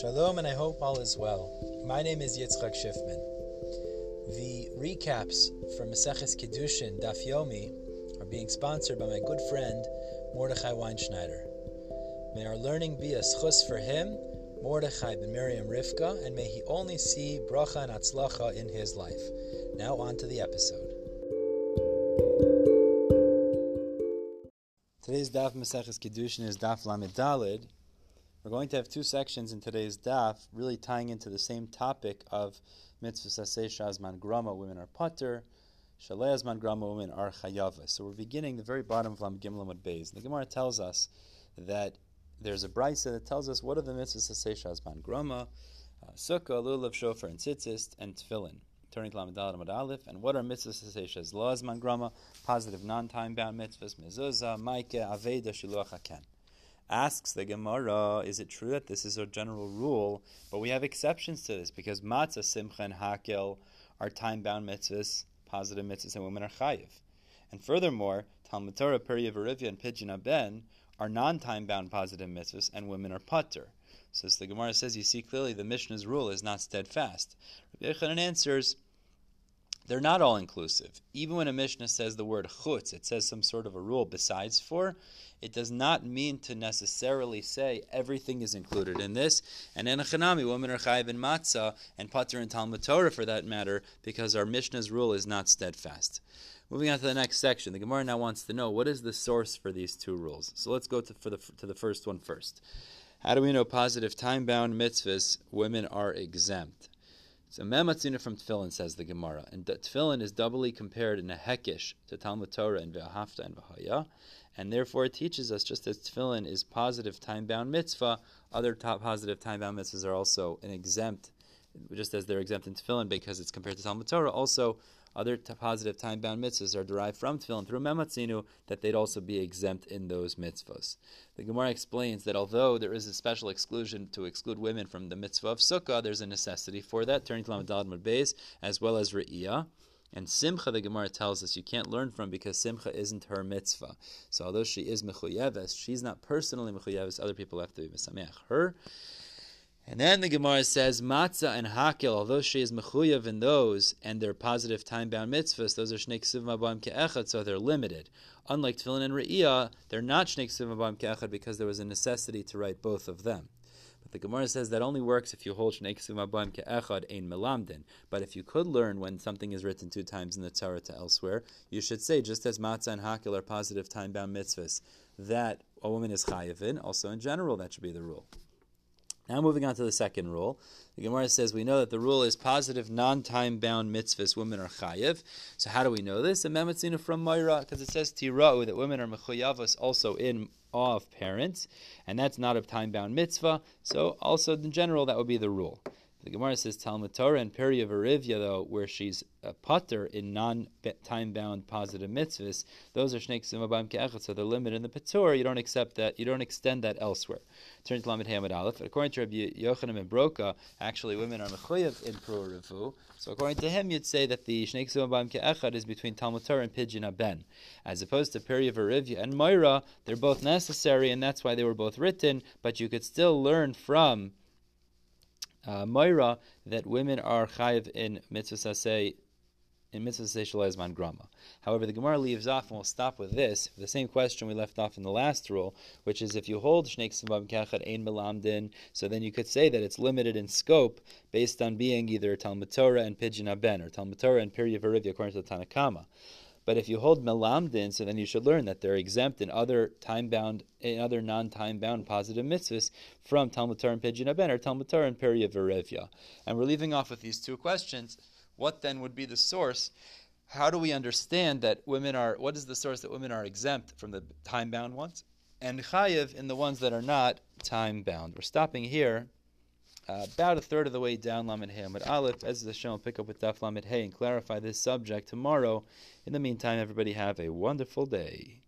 Shalom, and I hope all is well. My name is Yitzchak Schiffman. The recaps from Maseches Kiddushin Daf Yomi are being sponsored by my good friend Mordechai Weinschneider. May our learning be a zchus for him, Mordechai ben Miriam Rivka, and may he only see bracha and atzlacha in his life. Now on to the episode. Today's Daf Maseches Kiddushin is Daf Lamed Dalid, we're going to have two sections in today's daf, really tying into the same topic of mitzvah saseh shazman grama, women are potter, shaleh azman grama, women are chayava. So we're beginning the very bottom of Lam Gimel Amud Beis. The Gemara tells us that there's a brisa that tells us what are the mitzvahs saseh shazman grama, uh, sukkah, lulav, shofar, and tzitzis, and tefillin. Turning to Lamed Amud Aleph, and what are mitzvahs saseh shaz lo grama, positive non-time bound mitzvahs, mezuzah, maike, aveda, shiluach haken. Asks the Gemara, is it true that this is a general rule, but we have exceptions to this because matzah, simcha, and hakel are time-bound mitzvahs, positive mitzvahs, and women are chayiv. And furthermore, Talmud Torah, Periyah, and Pidyon Aben are non-time-bound positive mitzvahs, and women are putter. So as the Gemara says, you see clearly the Mishnah's rule is not steadfast. Rabbi Yochanan answers, they're not all inclusive. Even when a Mishnah says the word chutz, it says some sort of a rule besides for, it does not mean to necessarily say everything is included in this. And in a Chanami, women are chayiv in matzah and pater in Talmud Torah for that matter, because our Mishnah's rule is not steadfast. Moving on to the next section, the Gemara now wants to know what is the source for these two rules. So let's go to, for the, to the first one first. How do we know positive time-bound mitzvahs, women are exempt? So Mematzina from Tefillin says the Gemara, and Tefillin is doubly compared in a Hekish to Talmud Torah and Ve'ahafta and V'haya, and therefore it teaches us just as Tefillin is positive time-bound mitzvah, other top positive time-bound mitzvahs are also an exempt, just as they're exempt in Tefillin because it's compared to Talmud Torah, also other t- positive time-bound mitzvahs are derived from tefillin through mematzinu, that they'd also be exempt in those mitzvahs. The Gemara explains that although there is a special exclusion to exclude women from the mitzvah of sukkah, there's a necessity for that, turning to Lamadad Beis, as well as re'iyah. And Simcha, the Gemara tells us, you can't learn from because Simcha isn't her mitzvah. So although she is mechuyeves, she's not personally mechuyeves. Other people have to be mesameach her. And then the Gemara says, Matzah and Hakel, although she is mechuyav in those, and they're positive time-bound mitzvahs, those are shnei ksiv mabam ke'echad, so they're limited. Unlike tefillin and re'iyah, they're not shnei ksiv mabam ke'echad because there was a necessity to write both of them. But the Gemara says that only works if you hold shnei ksiv mabam ke'echad ein melamdin. But if you could learn when something is written two times in the Torah to elsewhere, you should say, just as Matzah and Hakel are positive time-bound mitzvahs, that a woman is chayiv in, also in general that should be the rule. Now moving on to the second rule. The Gemara says we know that the rule is positive, non-time bound mitzvahs. Women are chayiv. So how do we know this? A mematzina from Moira because it says tira'u that women are mechuyavas also in awe of parents, and that's not a time bound mitzvah. So also in general that would be the rule. The Gemara says Talmud Torah and Periya Varivya, though, where she's a putter in non-time bound positive mitzvahs, those are shnei simabam ke'echet, so they're limited in the patur. You don't accept that. You don't extend that elsewhere. Turn to Lamed Hamid Aleph. According to Rabbi Yochanan ben Broka, actually women are mechuyev in Pru So according to him, you'd say that the shnei simabam ke'echet is between Talmud Torah and Pidyon Aben, as opposed to Periya Varivya and Moira. They're both necessary, and that's why they were both written. But you could still learn from uh, Moira that women are chayiv in mitzvah saseh in mitzvah grama. However, the Gemara leaves off, and we'll stop with this, the same question we left off in the last rule, which is if you hold shneik simbav kachat ein melamdin, so then you could say that it's limited in scope based on being either Talmud Torah and Pidyon Aben, or Talmud Torah and Pirya according to the Tanakama. But if you hold melamdin, so then you should learn that they're exempt in other time bound, in other non time bound positive mitzvahs from Talmud Torah and Pidyon Aben or Talmud Torah and Periya Verevya. And we're leaving off with these two questions. What then would be the source? How do we understand that women are? What is the source that women are exempt from the time bound ones, and chayiv in the ones that are not time bound? We're stopping here. Uh, about a third of the way down Lamed Hey Amud Aleph. As the show will pick up with Daf Lamed Hey and clarify this subject tomorrow. In the meantime, everybody have a wonderful day.